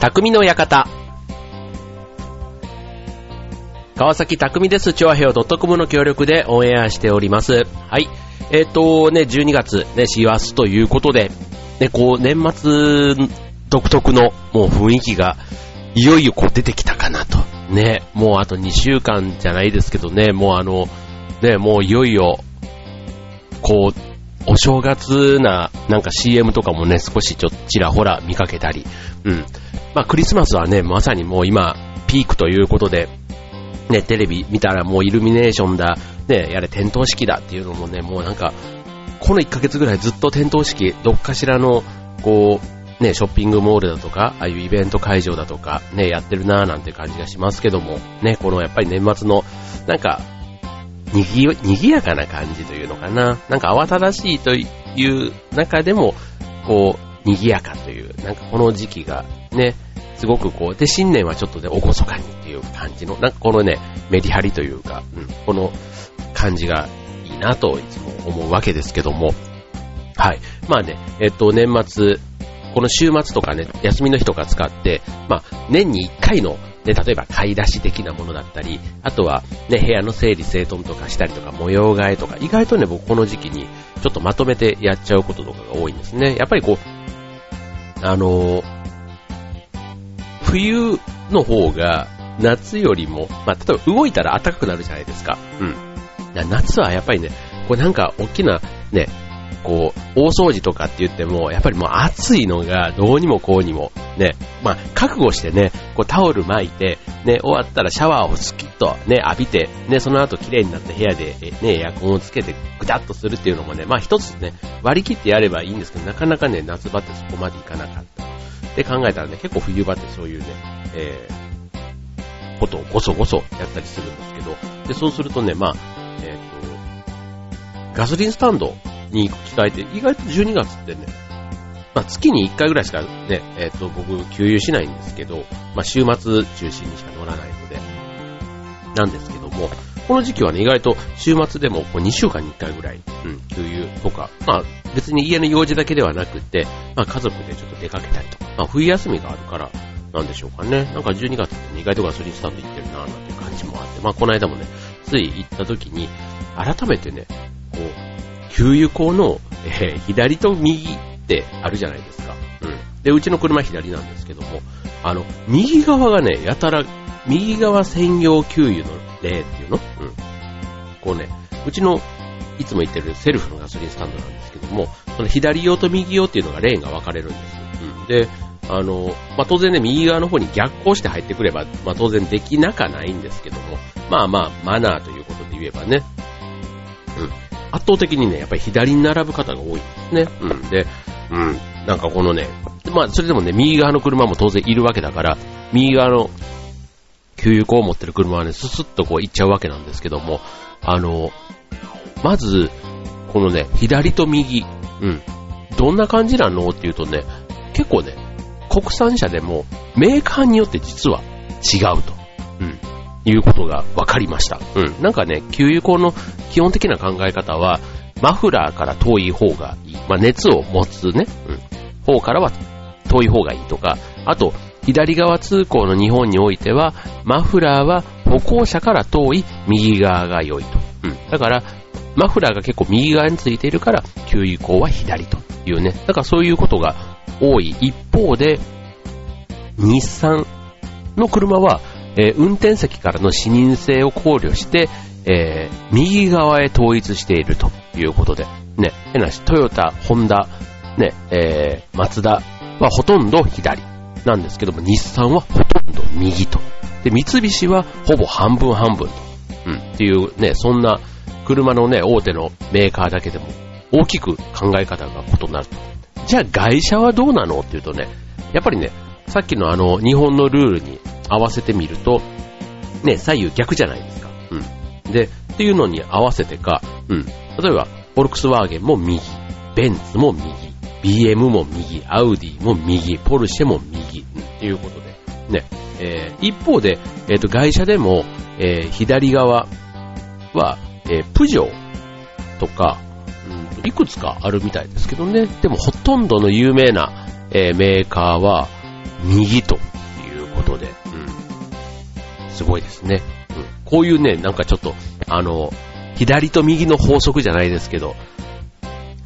匠の館。川崎匠です。チョアヘオ .com の協力でオンエアしております。はい。えっ、ー、とね、12月、ね、師走ということで、ね、こう、年末独特のもう雰囲気が、いよいよこう出てきたかなと。ね、もうあと2週間じゃないですけどね、もうあの、ね、もういよいよ、こう、お正月な、なんか CM とかもね、少しちょっとちらほら見かけたり、うん。まあクリスマスはね、まさにもう今、ピークということで、ね、テレビ見たらもうイルミネーションだ、ね、やれ点灯式だっていうのもね、もうなんか、この1ヶ月ぐらいずっと点灯式、どっかしらの、こう、ね、ショッピングモールだとか、ああいうイベント会場だとか、ね、やってるなぁなんて感じがしますけども、ね、このやっぱり年末の、なんか、にぎ、にぎやかな感じというのかな。なんか慌ただしいという中でも、こう、にぎやかという、なんかこの時期がね、すごくこう、で、新年はちょっとね、おごそかにっていう感じの、なんかこのね、メリハリというか、うん、この感じがいいなといつも思うわけですけども、はい。まあね、えっと、年末、この週末とかね、休みの日とか使って、まあ、年に1回ので、例えば買い出し的なものだったり、あとはね、部屋の整理整頓とかしたりとか、模様替えとか、意外とね、僕この時期にちょっとまとめてやっちゃうこととかが多いんですね。やっぱりこう、あのー、冬の方が夏よりも、まあ、例えば動いたら暖かくなるじゃないですか。うん。夏はやっぱりね、これなんか大きなね、こう、大掃除とかって言っても、やっぱりもう暑いのがどうにもこうにも、ね、まあ、覚悟してね、こうタオル巻いて、ね、終わったらシャワーをスキッとね、浴びて、ね、その後綺麗になった部屋で、ね、エアコンをつけてぐたっとするっていうのもね、まあ一つね、割り切ってやればいいんですけど、なかなかね、夏場ってそこまでいかなかった。で考えたらね、結構冬場ってそういうね、えー、ことをごそごそやったりするんですけど、で、そうするとね、まあ、えっ、ー、と、ガソリンスタンドに行く機会って意外と12月ってね、まあ、月に1回ぐらいしかね、えっ、ー、と、僕、給油しないんですけど、まあ、週末中心にしか乗らないので、なんですけども、この時期はね、意外と週末でも2週間に1回ぐらい、うん、給油とか、まあ、別に家の用事だけではなくて、まあ、家族でちょっと出かけたりとか、まあ、冬休みがあるから、なんでしょうかね。なんか12月って、意外とガソリンスタンド行ってるなぁ、なんて感じもあって、まあ、この間もね、つい行った時に、改めてね、こう、給油口の、えー、左と右ってあるじゃないですか。うん。で、うちの車左なんですけども、あの、右側がね、やたら、右側専用給油の例っていうの？うん。こうね、うちのいつも行ってるセルフのガソリンスタンドなんですけども、その左用と右用っていうのがレーンが分かれるんです。うん。で、あの、まあ、当然ね、右側の方に逆行して入ってくれば、まあ、当然できなかないんですけども、まあまあ、マナーということで言えばね、うん。圧倒的にね、やっぱり左に並ぶ方が多いんですね。うん。で、うん。なんかこのね、まあそれでもね、右側の車も当然いるわけだから、右側の給油口を持ってる車はね、ススッとこう行っちゃうわけなんですけども、あの、まず、このね、左と右、うん。どんな感じなのっていうとね、結構ね、国産車でもメーカーによって実は違うと。うん。いうことが分かりました。うん。なんかね、給油口の基本的な考え方は、マフラーから遠い方がいい。まあ、熱を持つね、うん、方からは遠い方がいいとか、あと、左側通行の日本においては、マフラーは歩行者から遠い右側が良いと。うん。だから、マフラーが結構右側についているから、給油口は左というね。だからそういうことが多い一方で、日産の車は、えー、運転席からの視認性を考慮して、えー、右側へ統一しているということで、ね、変な話、トヨタ、ホンダ、ね、えー、マツダはほとんど左なんですけども、日産はほとんど右と。で、三菱はほぼ半分半分と。うん、っていうね、そんな車のね、大手のメーカーだけでも大きく考え方が異なると。じゃあ外車はどうなのっていうとね、やっぱりね、さっきのあの、日本のルールに合わせてみると、ね、左右逆じゃないですか。うん。で、っていうのに合わせてか、うん。例えば、フォルクスワーゲンも右、ベンツも右、BM も右、アウディも右、ポルシェも右、うん、っていうことで、ね。えー、一方で、えっ、ー、と、外車でも、えー、左側は、え、プジョーとか、うん、いくつかあるみたいですけどね。でも、ほとんどの有名な、え、メーカーは、右ということで、うん。すごいですね。うん。こういうね、なんかちょっと、あの、左と右の法則じゃないですけど、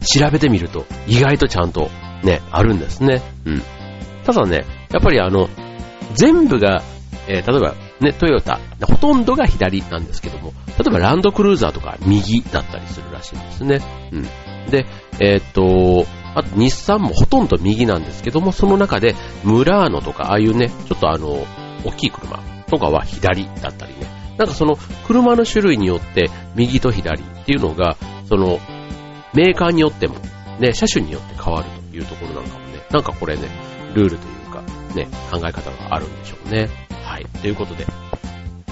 調べてみると意外とちゃんとね、あるんですね。うん。ただね、やっぱりあの、全部が、えー、例えばね、トヨタ、ほとんどが左なんですけども、例えばランドクルーザーとか右だったりするらしいんですね。うん。で、えー、っと、あと日産もほとんど右なんですけども、その中でムラーノとか、ああいうね、ちょっとあの、大きい車とかは左だったりね。なんかその車の種類によって右と左っていうのが、そのメーカーによっても、ね、車種によって変わるというところなんかもね、なんかこれね、ルールというか、ね、考え方があるんでしょうね。はい。ということで、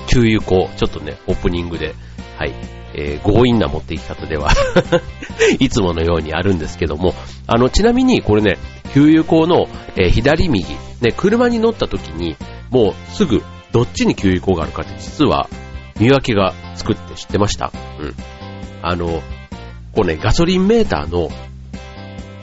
給油口、ちょっとね、オープニングで、はい、えー、強引な持っていき方では いつものようにあるんですけども、あの、ちなみにこれね、給油口の、えー、左右、ね、車に乗った時に、もうすぐどっちに給油口があるかって実は見分けがつくって知ってました？うん。あの、こうね、ガソリンメーターの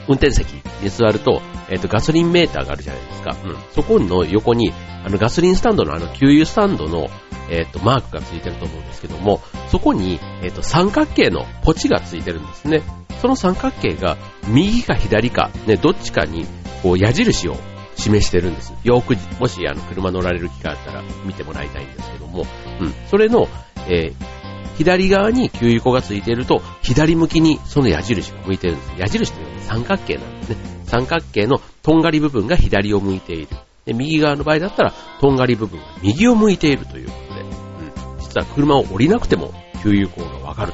運転席に座ると、えっ、ー、と、ガソリンメーターがあるじゃないですか。うん。そこの横に、あの、ガソリンスタンドのあの、給油スタンドの、えっ、ー、と、マークがついてると思うんですけども、そこに、えっ、ー、と、三角形のポチがついてるんですね。その三角形が、右か左か、ね、どっちかに、こう、矢印を示してるんです。よく、もし、あの、車乗られる機会あったら見てもらいたいんですけども、うん。それの、えー、左側に給油口がついていると、左向きにその矢印が向いてるんです。矢印というのは三角形なんですね。三角形のとんがり部分が左を向いている。で右側の場合だったら、とんがり部分が右を向いているということで、うん、実は車を降りなくても給油口がわかる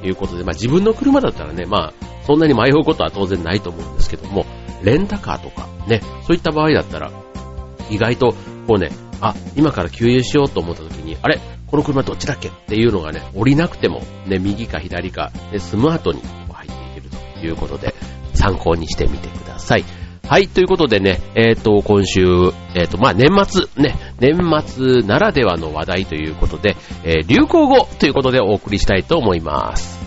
ということで、まあ自分の車だったらね、まあそんなに迷うことは当然ないと思うんですけども、レンタカーとかね、そういった場合だったら、意外とこうね、あ、今から給油しようと思った時に、あれ？この車どっちだっけっていうのがね、降りなくても、ね、右か左か、ね、スマートに入っていけるということで、参考にしてみてください。はい、ということでね、えっ、ー、と、今週、えっ、ー、と、まあ、年末、ね、年末ならではの話題ということで、えー、流行語ということでお送りしたいと思います。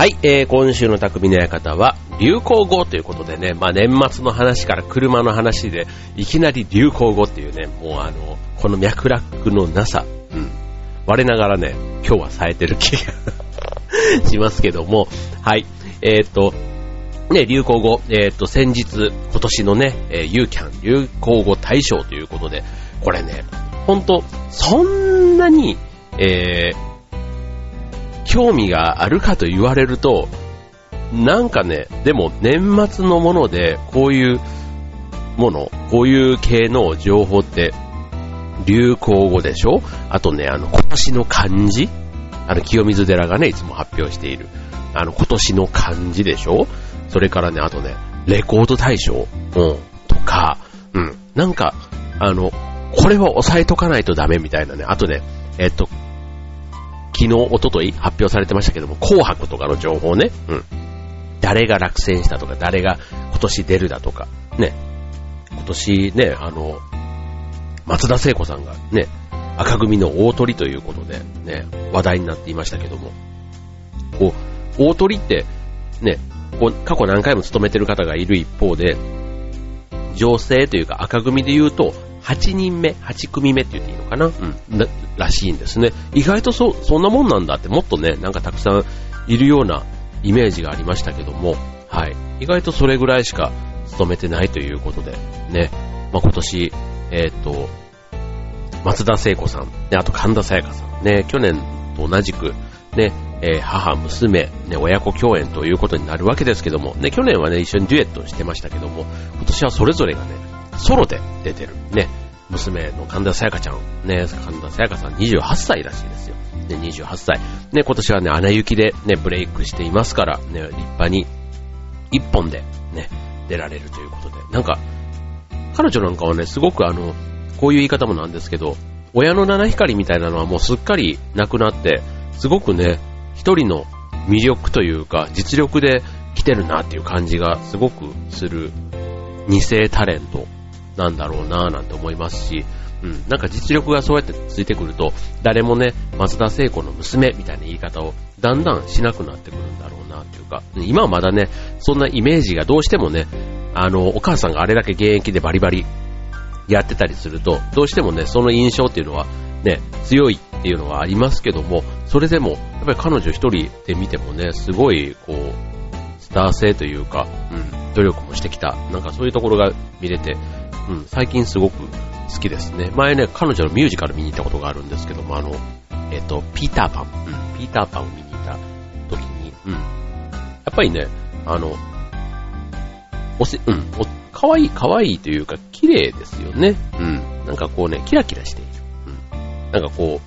はい、えー、今週の匠の館は流行語ということでね、まあ年末の話から車の話でいきなり流行語っていうね、もうあの、この脈絡のなさ、うん、我ながらね、今日は冴えてる気が しますけども、はい、えっ、ー、と、ね、流行語、えっ、ー、と、先日、今年のね、えー、ユーキャン流行語大賞ということで、これね、ほんと、そんなに、えー、興味があるかと言われると、なんかね、でも年末のもので、こういうもの、こういう系の情報って、流行語でしょ？あとね、あの、今年の漢字？あの、清水寺がね、いつも発表している。あの、今年の漢字でしょ？それからね、あとね、レコード大賞、うん、とか、うん、なんか、あの、これは押さえとかないとダメみたいなね。あとね、えっと、昨日、おととい発表されてましたけども、紅白とかの情報ね。うん。誰が落選したとか、誰が今年出るだとか、ね。今年ね、あの、松田聖子さんがね、赤組の大鳥ということでね、話題になっていましたけども、こう、大鳥って、ね、こう過去何回も勤めてる方がいる一方で、女性というか赤組で言うと、8人目、8組目って言っていいのかな？うん。らしいんですね。意外とそ、そんなもんなんだって、もっとね、なんかたくさんいるようなイメージがありましたけども、はい。意外とそれぐらいしか勤めてないということで、ね。まあ、今年、えっ、ー、と、松田聖子さん、ね、あと神田沙也加さん、ね、去年と同じく、ね、えー、母、娘、ね、親子共演ということになるわけですけども、ね、去年はね、一緒にデュエットしてましたけども、今年はそれぞれがね、ソロで出てる。ね。娘の神田沙也加ちゃん。ね、神田沙也加さん28歳らしいですよ。ね、28歳。ね、今年はね、アナ雪でね、ブレイクしていますから、ね、立派に一本でね、出られるということで。なんか、彼女なんかはね、すごくあの、こういう言い方もなんですけど、親の七光みたいなのはもうすっかりなくなって、すごくね、一人の魅力というか、実力で来てるなっていう感じがすごくする二世タレントなんだろうなぁなんて思いますし、うん、なんか実力がそうやってついてくると、誰もね、松田聖子の娘みたいな言い方をだんだんしなくなってくるんだろうなっていうか、今はまだね、そんなイメージがどうしてもね、あの、お母さんがあれだけ現役でバリバリやってたりすると、どうしてもね、その印象っていうのはね、強いっていうのはありますけども、それでも、やっぱり彼女一人で見てもね、すごい、こう、スター性というか、うん、努力もしてきた、なんかそういうところが見れて、うん、最近すごく好きですね。前ね、彼女のミュージカル見に行ったことがあるんですけども、あの、えっ、と、ピーターパン、うん、ピーターパンを見に行った時に、うん、やっぱりね、あの、おせ、うん、お、かわいい、かわいいというか、綺麗ですよね。うん。なんかこうね、キラキラしている。うん。なんかこ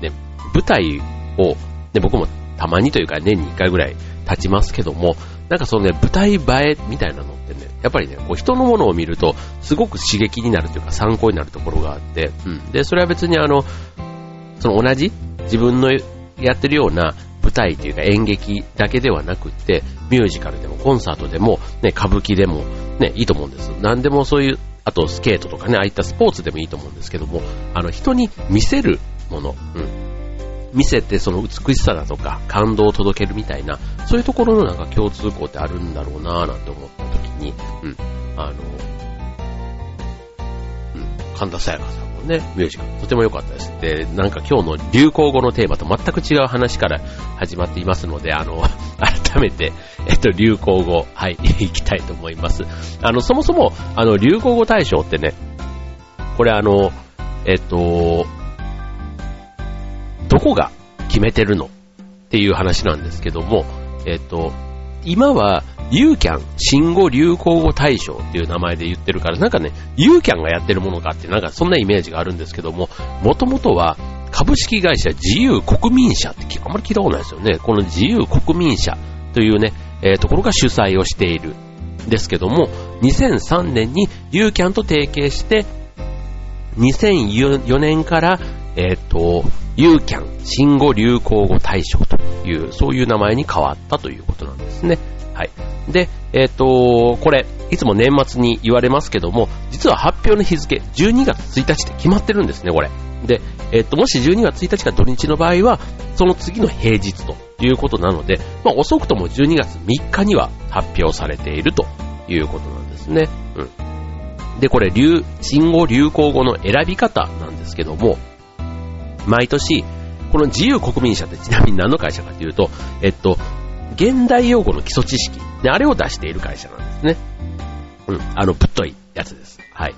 う、ね、舞台を、ね、僕もたまにというか年に1回ぐらい立ちますけども、なんかそのね、舞台映えみたいなのってね、やっぱりね、こう人のものを見ると、すごく刺激になるというか参考になるところがあって、うん。で、それは別にあの、その同じ自分のやってるような舞台というか演劇だけではなくって、ミュージカルでもコンサートでも、ね、歌舞伎でも、ね、いいと思うんです。何でもそういう、あとスケートとかね、ああいったスポーツでもいいと思うんですけども、あの、人に見せるもの、うん。見せてその美しさだとか感動を届けるみたいな、そういうところのなんか共通項ってあるんだろうなぁなんて思った時に、うん、あの、うん、神田沙也加さんもね、ミュージカルとても良かったです。で、なんか今日の流行語のテーマと全く違う話から始まっていますので、あの、改めて、えっと、流行語、はい、いきたいと思います。あの、そもそも、あの、流行語大賞ってね、これあの、えっと、どこが決めてるのっていう話なんですけども、えっと、今は、ユーキャン、新語・流行語大賞っていう名前で言ってるから、なんかね、ユーキャンがやってるものかって、なんかそんなイメージがあるんですけども、もともとは、株式会社自由国民社ってあんまり聞いたことないですよね。この自由国民社というね、えー、ところが主催をしているんですけども、2003年にユーキャンと提携して、2004年から、えっ、と、ユーキャン新語・流行語大賞という、そういう名前に変わったということなんですね。はい。で、えっ、と、これ、いつも年末に言われますけども、実は発表の日付、12月1日って決まってるんですね、これ。で、えっ、と、もし12月1日が土日の場合は、その次の平日ということなので、まあ、遅くとも12月3日には発表されているということなんですね。うん。で、これ、流、新語・流行語の選び方なんですけども、毎年、この自由国民社ってちなみに何の会社かというと、えっと、現代用語の基礎知識、ね、あれを出している会社なんですね。うん、あの、ぶっといやつです。はい。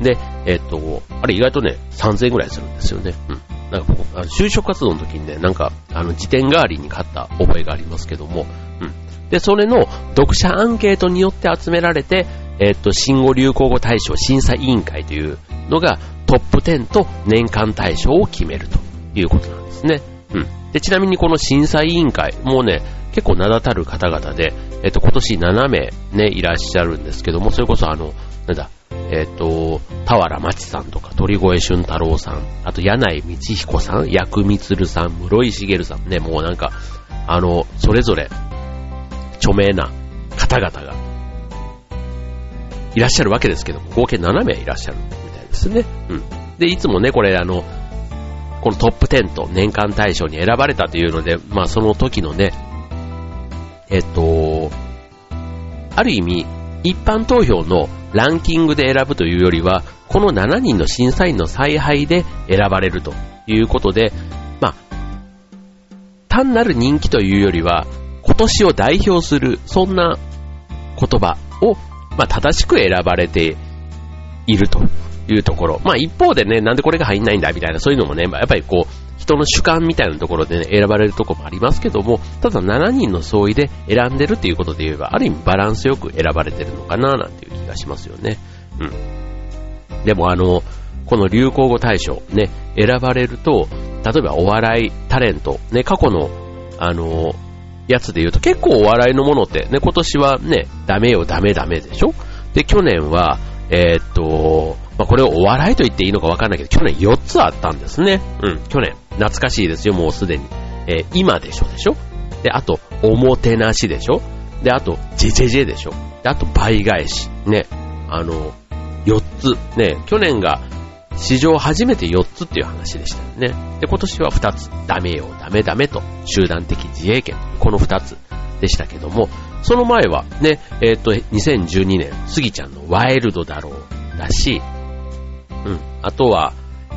で、えっと、あれ意外とね、3000円ぐらいするんですよね。うん。なんかここ、あの就職活動の時にね、なんか、あの、辞典代わりに買った覚えがありますけども、うん。で、それの読者アンケートによって集められて、えっと、新語・流行語大賞審査委員会というのがトップ10と年間大賞を決めるということなんですね。うん。で、ちなみにこの審査委員会、もうね、結構名だたる方々で、えっと、今年7名ね、いらっしゃるんですけども、それこそあの、なんだ、えっと、田原町さんとか、鳥越俊太郎さん、あと、柳井道彦さん、薬光さん、室井茂さん、ね、もうなんか、あの、それぞれ、著名な方々が、いらっしゃるわけですけども、合計7名いらっしゃるですね。うん。で、いつもね、これあの、このトップ10と年間大賞に選ばれたというので、まあその時のね、えっと、ある意味、一般投票のランキングで選ぶというよりは、この7人の審査員の采配で選ばれるということで、まあ、単なる人気というよりは、今年を代表する、そんな言葉を、まあ、正しく選ばれているというところ。まあ一方でね、なんでこれが入んないんだみたいな、そういうのもね、やっぱりこう、人の主観みたいなところでね、選ばれるところもありますけども、ただ7人の相違で選んでるっていうことで言えば、ある意味バランスよく選ばれてるのかな、なんていう気がしますよね。うん。でもあの、この流行語大賞ね、選ばれると、例えばお笑いタレント、ね、過去の、あの、やつで言うと結構お笑いのものってね、今年はね、ダメよダメダメでしょ？で、去年は、えー、っと、まあ、これをお笑いと言っていいのかわかんないけど、去年4つあったんですね。うん、去年。懐かしいですよ、もうすでに。えー、今でしょでしょ？で、あと、おもてなしでしょ？で、あと、ジェジェジェでしょ？で、あと、倍返し。ね。あの、4つ。ね、去年が史上初めて4つっていう話でしたよね。で、今年は2つ。ダメよ、ダメダメと、集団的自衛権。この2つでしたけども、その前はね、えっ、ー、と、2012年、スギちゃんのワイルドだろうだし、うん、あとは、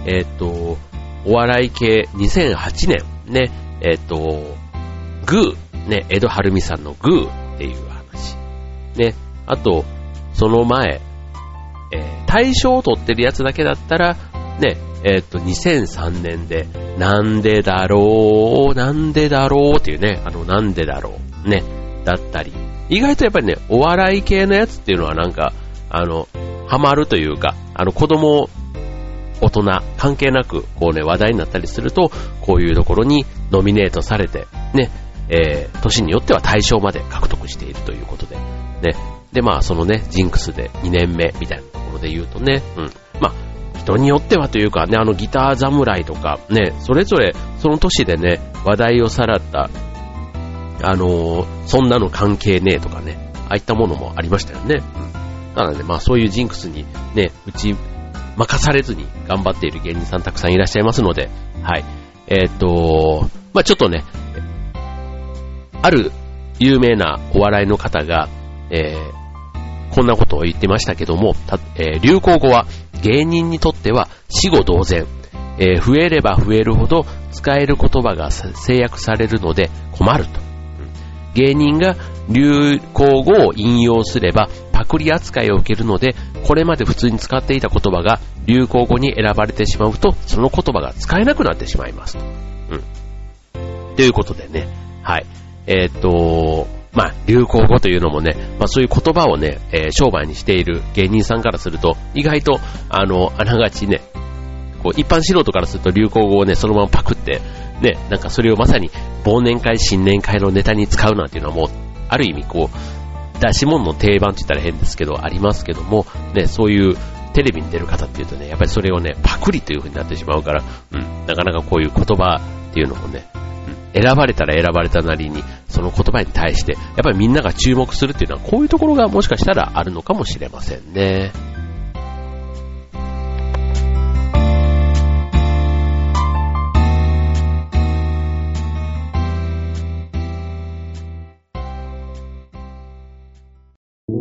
えっ、ー、と、お笑い系2008年、ね、えっ、ー、と、グー、ね、江戸晴美さんのグーっていう話。ね、あと、その前、えー、対象を取ってるやつだけだったら、ね、えっ、と、2003年で、なんでだろう、なんでだろうっていうね、あの、なんでだろう、ね、だったり、意外とやっぱりね、お笑い系のやつっていうのはなんか、あの、ハマるというか、あの、子供、大人、関係なく、こうね、話題になったりすると、こういうところにノミネートされて、ね、えー、年によっては対象まで獲得しているということで、ね。で、まあ、そのね、ジンクスで2年目みたいなところで言うとね、うん。まあ、人によってはというかね、あのギター侍とか、ね、それぞれその年でね、話題をさらった、あのー、そんなの関係ねえとかね、ああいったものもありましたよね。うん。なので、まあそういうジンクスにね、うち、任されずに頑張っている芸人さんたくさんいらっしゃいますので、はい。えー、っと、まあちょっとね、ある有名なお笑いの方が、えー、こんなことを言ってましたけども、えー、流行語は芸人にとっては死後同然、えー、増えれば増えるほど使える言葉が制約されるので困ると。芸人が流行語を引用すればパクリ扱いを受けるので、これまで普通に使っていた言葉が流行語に選ばれてしまうと、その言葉が使えなくなってしまいますと。うん。ということでね、はい。えー、っと、まあ、流行語というのもね、まあそういう言葉をね、えー、商売にしている芸人さんからすると、意外と、あの、あながちね、こう、一般素人からすると流行語をね、そのままパクって、ね、なんかそれをまさに忘年会、新年会のネタに使うなんていうのはもう、ある意味こう、出し物の定番って言ったら変ですけど、ありますけども、ね、そういうテレビに出る方っていうとね、やっぱりそれをね、パクリという風になってしまうから、うん、なかなかこういう言葉っていうのもね、選ばれたら選ばれたなりに、その言葉に対して、やっぱりみんなが注目するっていうのは、こういうところがもしかしたらあるのかもしれませんね。は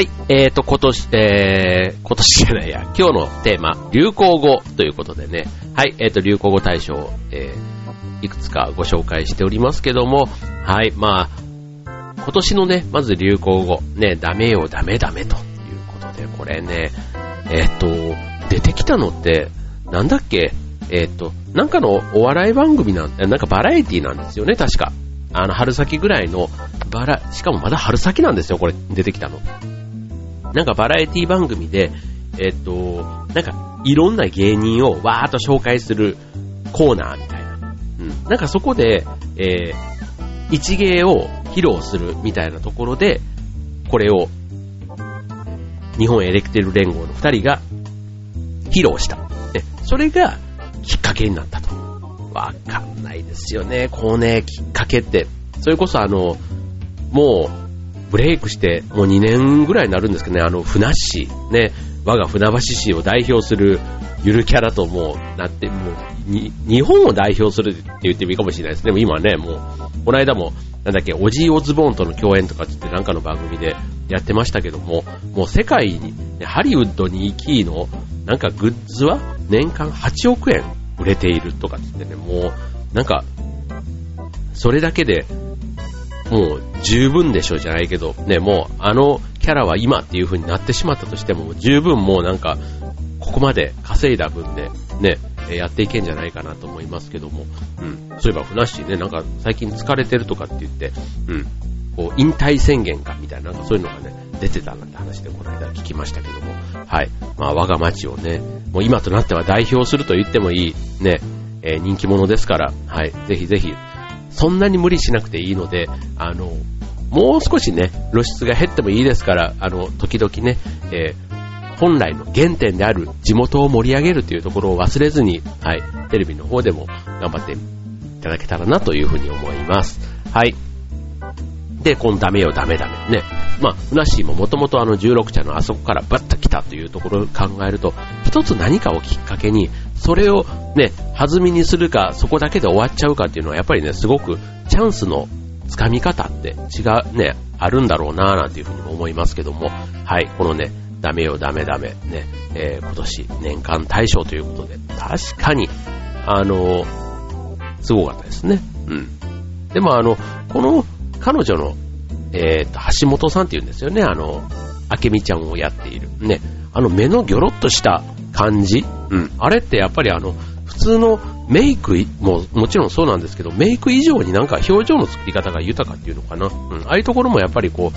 い。えーと、今年、えー、今年じゃないや、今日のテーマ、流行語ということでね。はい。えーと、流行語大賞、えー、いくつかご紹介しておりますけども、はい。まあ、今年のね、まず流行語、ね、ダメよ、ダメダメとことで、これね、えーと、出てきたのって、なんだっけ？えーと、なんかのお笑い番組なん、なんかバラエティなんですよね、確か。あの、春先ぐらいのバラ、しかもまだ春先なんですよ、これ、出てきたの。なんかバラエティ番組で、えっと、なんかいろんな芸人をわーっと紹介するコーナーみたいな。うん。なんかそこで、えー、一芸を披露するみたいなところで、これを、日本エレクテル連合の二人が披露した。で、それがきっかけになったと。わかんないですよね。こうね、きっかけって。それこそあの、もう、ブレイクしてもう2年ぐらいになるんですけどね、あの、ふなっしー、ね、我が船橋市を代表するゆるキャラともなって、もう、日本を代表するって言ってもいいかもしれないです。でも今ね、もう、この間も、なんだっけ、オジー・オズボーンとの共演とかってなんかの番組でやってましたけども、もう世界に、ハリウッドに行きの、なんかグッズは年間8億円売れているとかって言ってね、もう、なんか、それだけでもう十分でしょうじゃないけど、ね、もうあのキャラは今っていう風になってしまったとしても、十分もうなんか、ここまで稼いだ分で、ね、やっていけんじゃないかなと思いますけども、うん。そういえば、ふなっしーね、なんか最近疲れてるとかって言って、うん。こう、引退宣言かみたいな、なんかそういうのがね、出てたなんて話でこの間聞きましたけども、はい。まあ我が町をね、もう今となっては代表すると言ってもいい、ね、えー、人気者ですから、はい。ぜひぜひ、そんなに無理しなくていいので、あの、もう少しね、露出が減ってもいいですから、あの、時々ね、えー、本来の原点である地元を盛り上げるというところを忘れずに、はい、テレビの方でも頑張っていただけたらなというふうに思います。はい。で、このダメよダメダメね。まあ、ふなっしーももともとあの16茶のあそこからバッと来たというところを考えると、一つ何かをきっかけに、それをね、弾みにするか、そこだけで終わっちゃうかっていうのは、やっぱりね、すごくチャンスのつかみ方って違うね、あるんだろうなぁなんていうふうにも思いますけども、はい、このね、ダメよダメダメ、ね、えー、今年年間大賞ということで、確かに、あのー、すごかったですね。うん。でもあの、この彼女の、えー、と、橋本さんって言うんですよね、あの、明美ちゃんをやっている。ね、あの目のギョロッとした感じ、うん、あれってやっぱりあの、普通のメイクももちろんそうなんですけど、メイク以上になんか表情の作り方が豊かっていうのかな。うん、ああいうところもやっぱりこ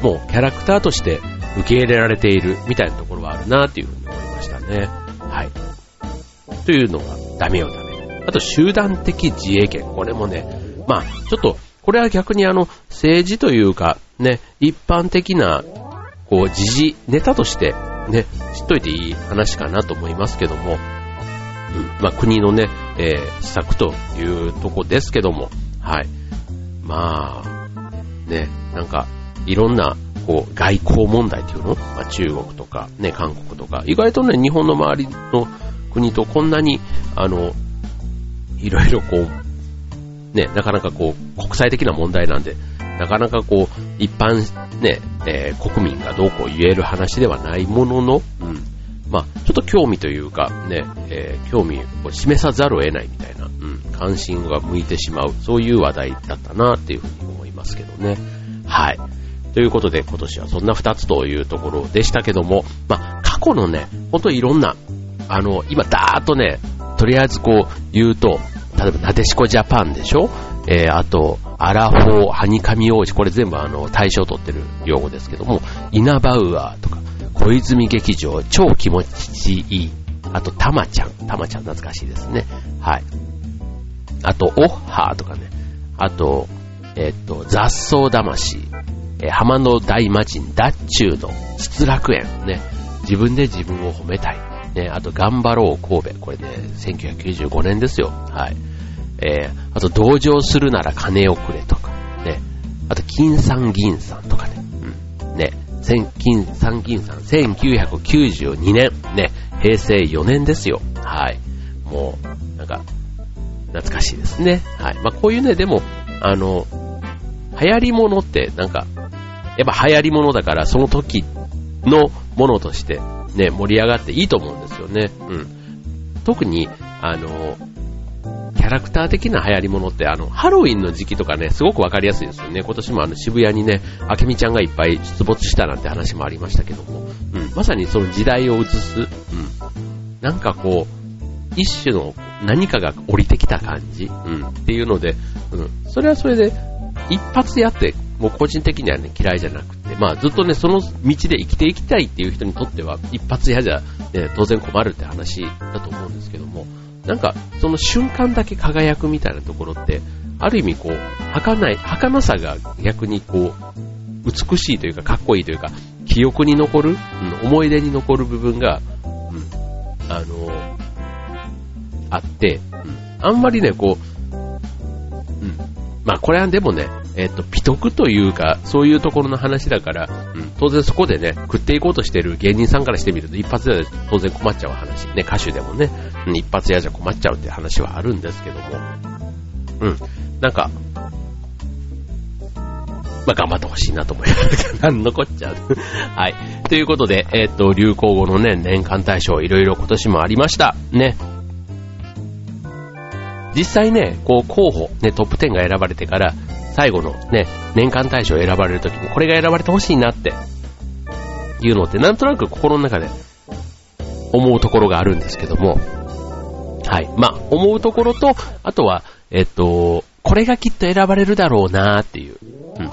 う、もうキャラクターとして受け入れられているみたいなところはあるなっていうふうに思いましたね。はい。というのがダメよダメ。あと集団的自衛権。これもね、まあ、ちょっとこれは逆にあの、政治というか、ね、一般的な、こう、時事ネタとして、ね、知っといていい話かなと思いますけども、うん、まあ、国のね、えー、施策というとこですけども、はい。まあ、ね、なんか、いろんな、こう、外交問題っていうのまあ、中国とか、ね、韓国とか、意外とね、日本の周りの国とこんなに、あの、いろいろこう、ね、なかなかこう、国際的な問題なんで、なかなかこう、一般ね、えー、国民がどうこう言える話ではないものの、うん。まあ、ちょっと興味というか、ね、えー、興味を示さざるを得ないみたいな、うん、関心が向いてしまう、そういう話題だったなっていうふうに思いますけどね。はい。ということで、今年はそんな二つというところでしたけども、まあ、過去のね、ほんといろんな、あの、今、だーっとね、とりあえずこう言うと、例えば、なでしこジャパンでしょ？えー、あと、アラフォー、ハニカミ王子、これ全部あの、対象を取ってる用語ですけども、イナバウアーとか、小泉劇場、超気持ちいい。あと、タマちゃん。タマちゃん懐かしいですね。はい。あと、オッハーとかね。あと、えっ、と、雑草魂。えー、浜の大魔神、ダッチューの失楽園。ね。自分で自分を褒めたい。ね、あと、頑張ろう神戸。これね、1995年ですよ。はい。えー、あと、同情するなら金をくれとか。ね。あと、金さん銀さんとかね。うん。ね。金さん銀さん、1992年。ね。平成4年ですよ。はい。もう、なんか、懐かしいですね。はい。まあ、こういうね、でも、あの、流行り物って、なんか、やっぱ流行り物だから、その時のものとしてね、盛り上がっていいと思うんですよね。うん。特に、あの、キャラクター的な流行り物って、あの、ハロウィンの時期とかね、すごくわかりやすいですよね。今年もあの、渋谷にね、あけみちゃんがいっぱい出没したなんて話もありましたけども、うん、まさにその時代を映す、うん、なんかこう、一種の何かが降りてきた感じ、うん、っていうので、うん、それはそれで、一発やって、もう個人的にはね、嫌いじゃなくまあずっとね、その道で生きていきたいっていう人にとっては、一発屋じゃ、ね、当然困るって話だと思うんですけども、なんか、その瞬間だけ輝くみたいなところって、ある意味こう、儚い、儚さが逆にこう、美しいというか、かっこいいというか、記憶に残る、うん、思い出に残る部分が、うん、あの、あって、うん、あんまりね、こう、うん、まあこれはでもね、えっ、と、美徳というか、そういうところの話だから、うん、当然そこでね、食っていこうとしてる芸人さんからしてみると、一発で当然困っちゃう話。ね、歌手でもね、うん、一発屋じゃ困っちゃうって話はあるんですけども、うん、なんか、まあ、頑張ってほしいなと思いますけど、なん残っちゃう。はい。ということで、えっ、と、流行語のね、年間大賞、いろいろ今年もありました。ね。実際ね、こう、候補、ね、トップ10が選ばれてから、最後のね、年間大賞を選ばれるときに、これが選ばれてほしいなって、いうのって、なんとなく心の中で思うところがあるんですけども、はい。まあ、思うところと、あとは、えっと、これがきっと選ばれるだろうなっていう、うん。っ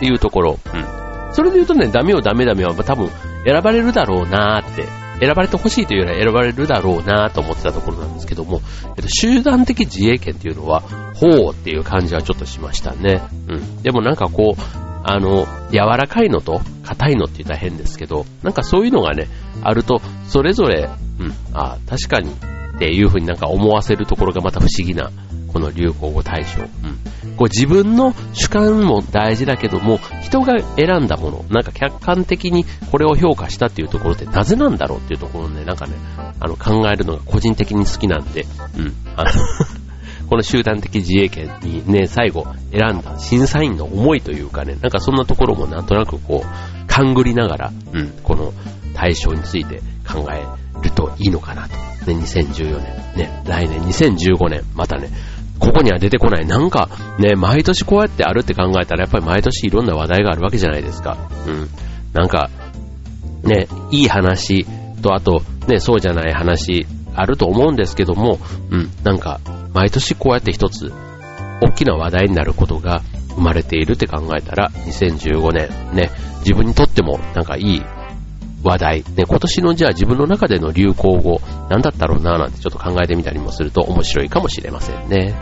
ていうところ、うん。それで言うとね、ダメよダメダメは多分選ばれるだろうなーって、選ばれてほしいというよりは選ばれるだろうなーと思ってたところなんですけども、えっと、集団的自衛権っていうのは、ほうっていう感じはちょっとしましたね。うん。でもなんかこう、あの、柔らかいのと硬いのって言ったら変ですけど、なんかそういうのがね、あると、それぞれ、うん、あ確かにっていう風になんか思わせるところがまた不思議な、この流行語大賞。うん。こう自分の主観も大事だけども、人が選んだもの、なんか客観的にこれを評価したっていうところってなぜなんだろうっていうところをね、なんかね、あの考えるのが個人的に好きなんで、うん。あの この集団的自衛権にね、最後選んだ審査員の思いというかね、なんかそんなところもなんとなくこう、勘ぐりながら、うん、この対象について考えるといいのかなと。ね、2014年、ね、来年2015年、またね、ここには出てこない。なんか、ね、毎年こうやってあるって考えたら、やっぱり毎年いろんな話題があるわけじゃないですか。うん。なんか、ね、いい話と、あと、ね、そうじゃない話、あると思うんですけども、うん、なんか、毎年こうやって一つ、大きな話題になることが生まれているって考えたら、2015年、ね、自分にとってもなんかいい話題、ね、今年のじゃあ自分の中での流行語、何だったろうななんてちょっと考えてみたりもすると面白いかもしれませんね。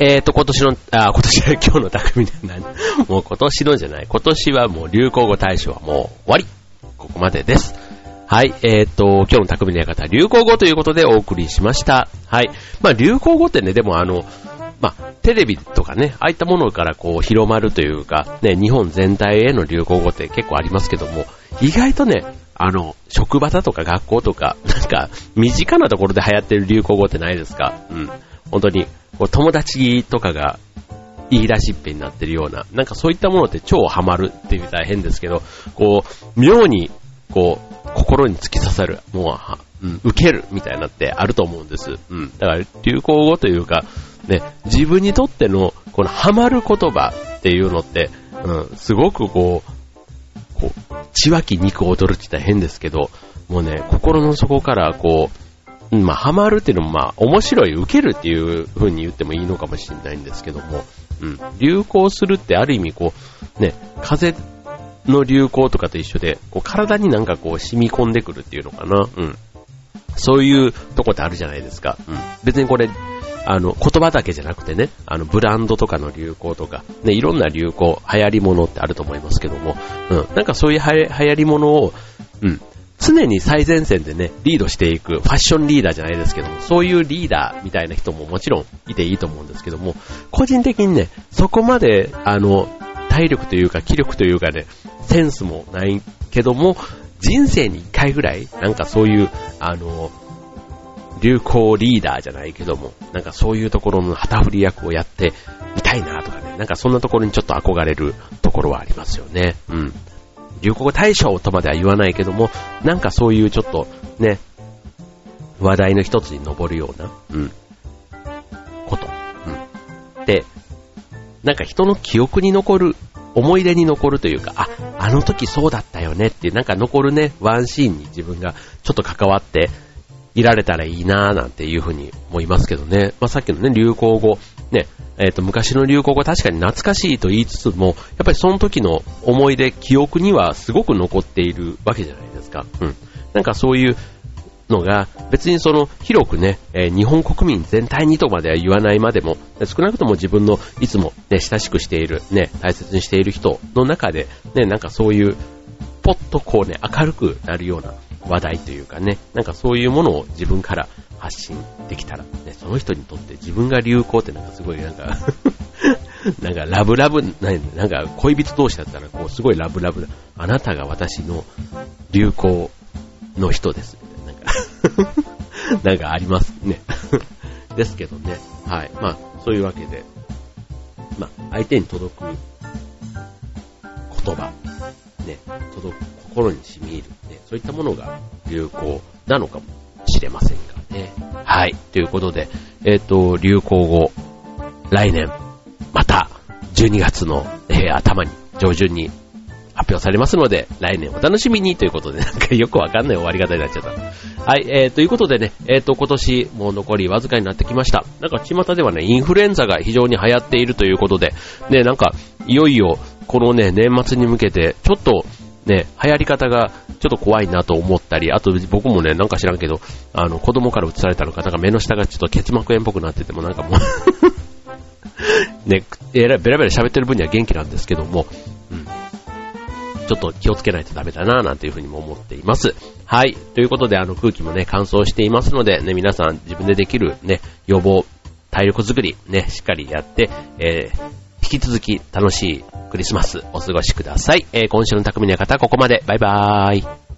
はい、えーと、今年の、あ、今年は 今日の匠で何？もう今年のじゃない。今年はもう流行語大賞はもう終わり。ここまでです。はい、えーと、今日の匠の館、流行語ということでお送りしました。はい。まあ流行語ってね、でもあの、まあ、テレビとかね、ああいったものからこう広まるというか、ね、日本全体への流行語って結構ありますけども、意外とね、あの、職場だとか学校とか、なんか、身近なところで流行ってる流行語ってないですか？うん。本当に、こう友達とかが言い出しっぺになってるような、なんかそういったものって超ハマるっていう大変ですけど、こう、妙に、こう、心に突き刺さる、もう、うん、受けるみたいなってあると思うんです。うん。だから流行語というか、ね、自分にとっての、このハマる言葉っていうのって、うん、すごくこう、こう、血湧き肉を踊るって言ったら変ですけど、もうね、心の底からこう、まあ、ハマるっていうのも、まあ、面白い、受けるっていう風に言ってもいいのかもしれないんですけども、うん。流行するってある意味こう、ね、風の流行とかと一緒で、こう、体になんかこう、染み込んでくるっていうのかな。うん。そういうとこってあるじゃないですか。うん。別にこれ、あの、言葉だけじゃなくてね、あの、ブランドとかの流行とか、ね、いろんな流行、流行り物ってあると思いますけども、うん。なんかそういう流行り物を、うん。常に最前線でね、リードしていく、ファッションリーダーじゃないですけども、そういうリーダーみたいな人ももちろんいていいと思うんですけども、個人的にね、そこまで、あの、体力というか気力というかね、センスもないけども、人生に一回ぐらい、なんかそういう、あの、流行リーダーじゃないけども、なんかそういうところの旗振り役をやってみたいなとかね、なんかそんなところにちょっと憧れるところはありますよね。うん。流行語大賞とまでは言わないけども、なんかそういうちょっとね、話題の一つに上るような、うん、こと。うん。で、なんか人の記憶に残る、思い出に残るというか、あ、あの時そうだったよねっていう、なんか残るね、ワンシーンに自分がちょっと関わっていられたらいいなぁなんていうふうに思いますけどね。まあ、さっきのね、流行語、ね、えっ、ー、と、昔の流行語確かに懐かしいと言いつつも、やっぱりその時の思い出、記憶にはすごく残っているわけじゃないですか。うん。なんかそういうのが、別にその広くね、えー、日本国民全体にとまでは言わないまでも、少なくとも自分のいつもね、親しくしている、ね、大切にしている人の中で、ね、なんかそういう、ぽっとこうね、明るくなるような話題というかね、なんかそういうものを自分から発信できたら、ね、その人にとって自分が流行ってなんかすごいなんか なんかラブラブ、なんか恋人同士だったらこうすごいラブラブな、あなたが私の流行の人です。なんか なんかありますね。ですけどね。はい。まあ、そういうわけで、まあ、相手に届く言葉、ね、届く心に染み入る、ね、そういったものが流行なのかもしれませんがね。はい。ということで、えっ、ー、と、流行語、来年、また、12月の、えー、頭に、上旬に発表されますので、来年お楽しみにということで、なんかよくわかんない終わり方になっちゃった。はい、えー、ということでね、えっ、ー、と、今年もう残りわずかになってきました。なんか巷ではね、インフルエンザが非常に流行っているということで、ね、なんか、いよいよ、このね、年末に向けて、ちょっと、ね、流行り方がちょっと怖いなと思ったり、あと僕もね、なんか知らんけど、あの、子供から移されたのか、なんか目の下がちょっと結膜炎っぽくなっててもなんかもう ね、えらベラベラ喋ってる分には元気なんですけども、うん。ちょっと気をつけないとダメだななんていうふうにも思っています。はい。ということで、あの空気もね、乾燥していますので、ね、皆さん自分でできるね、予防、体力づくり、ね、しっかりやって、えー、引き続き楽しいクリスマスお過ごしください。えー、今週の匠の方ここまで。バイバーイ。